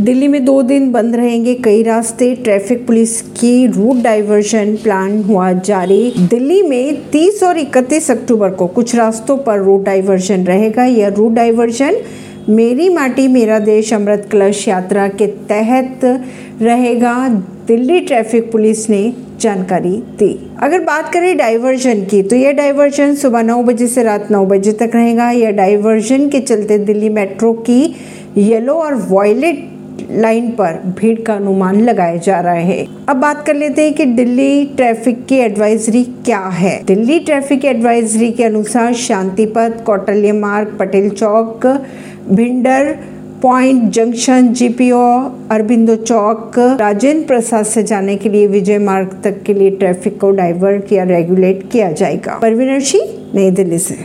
दिल्ली में दो दिन बंद रहेंगे कई रास्ते। ट्रैफ़िक पुलिस की रूट डाइवर्जन प्लान हुआ जारी। दिल्ली में 30 और 31 अक्टूबर को कुछ रास्तों पर रूट डाइवर्जन रहेगा। यह रूट डाइवर्जन मेरी माटी, मेरा देश, अमृत कलश यात्रा के तहत रहेगा। दिल्ली ट्रैफ़िक पुलिस ने जानकारी दी। अगर बात करें डाइवर्जन की तो यह डाइवर्जन सुबह नौ बजे से रात नौ बजे तक रहेगा। यह डाइवर्जन के चलते दिल्ली मेट्रो की येलो और वॉयलेट लाइन पर भीड़ का अनुमान लगाया जा रहा है। अब बात कर लेते हैं कि दिल्ली ट्रैफ़िक की एडवाइजरी क्या है। दिल्ली ट्रैफ़िक एडवाइजरी के अनुसार Shanti Path Kautilya Marg, Patel Chowk, Bhinder point, junction, GPO, Aurobindo Chowk, Rajendra Prasad से जाने के लिए विजय मार्ग तक के लिए ट्रैफ़िक को डाइवर्ट या रेगुलेट किया जाएगा। परवीनर सिंह नई दिल्ली से।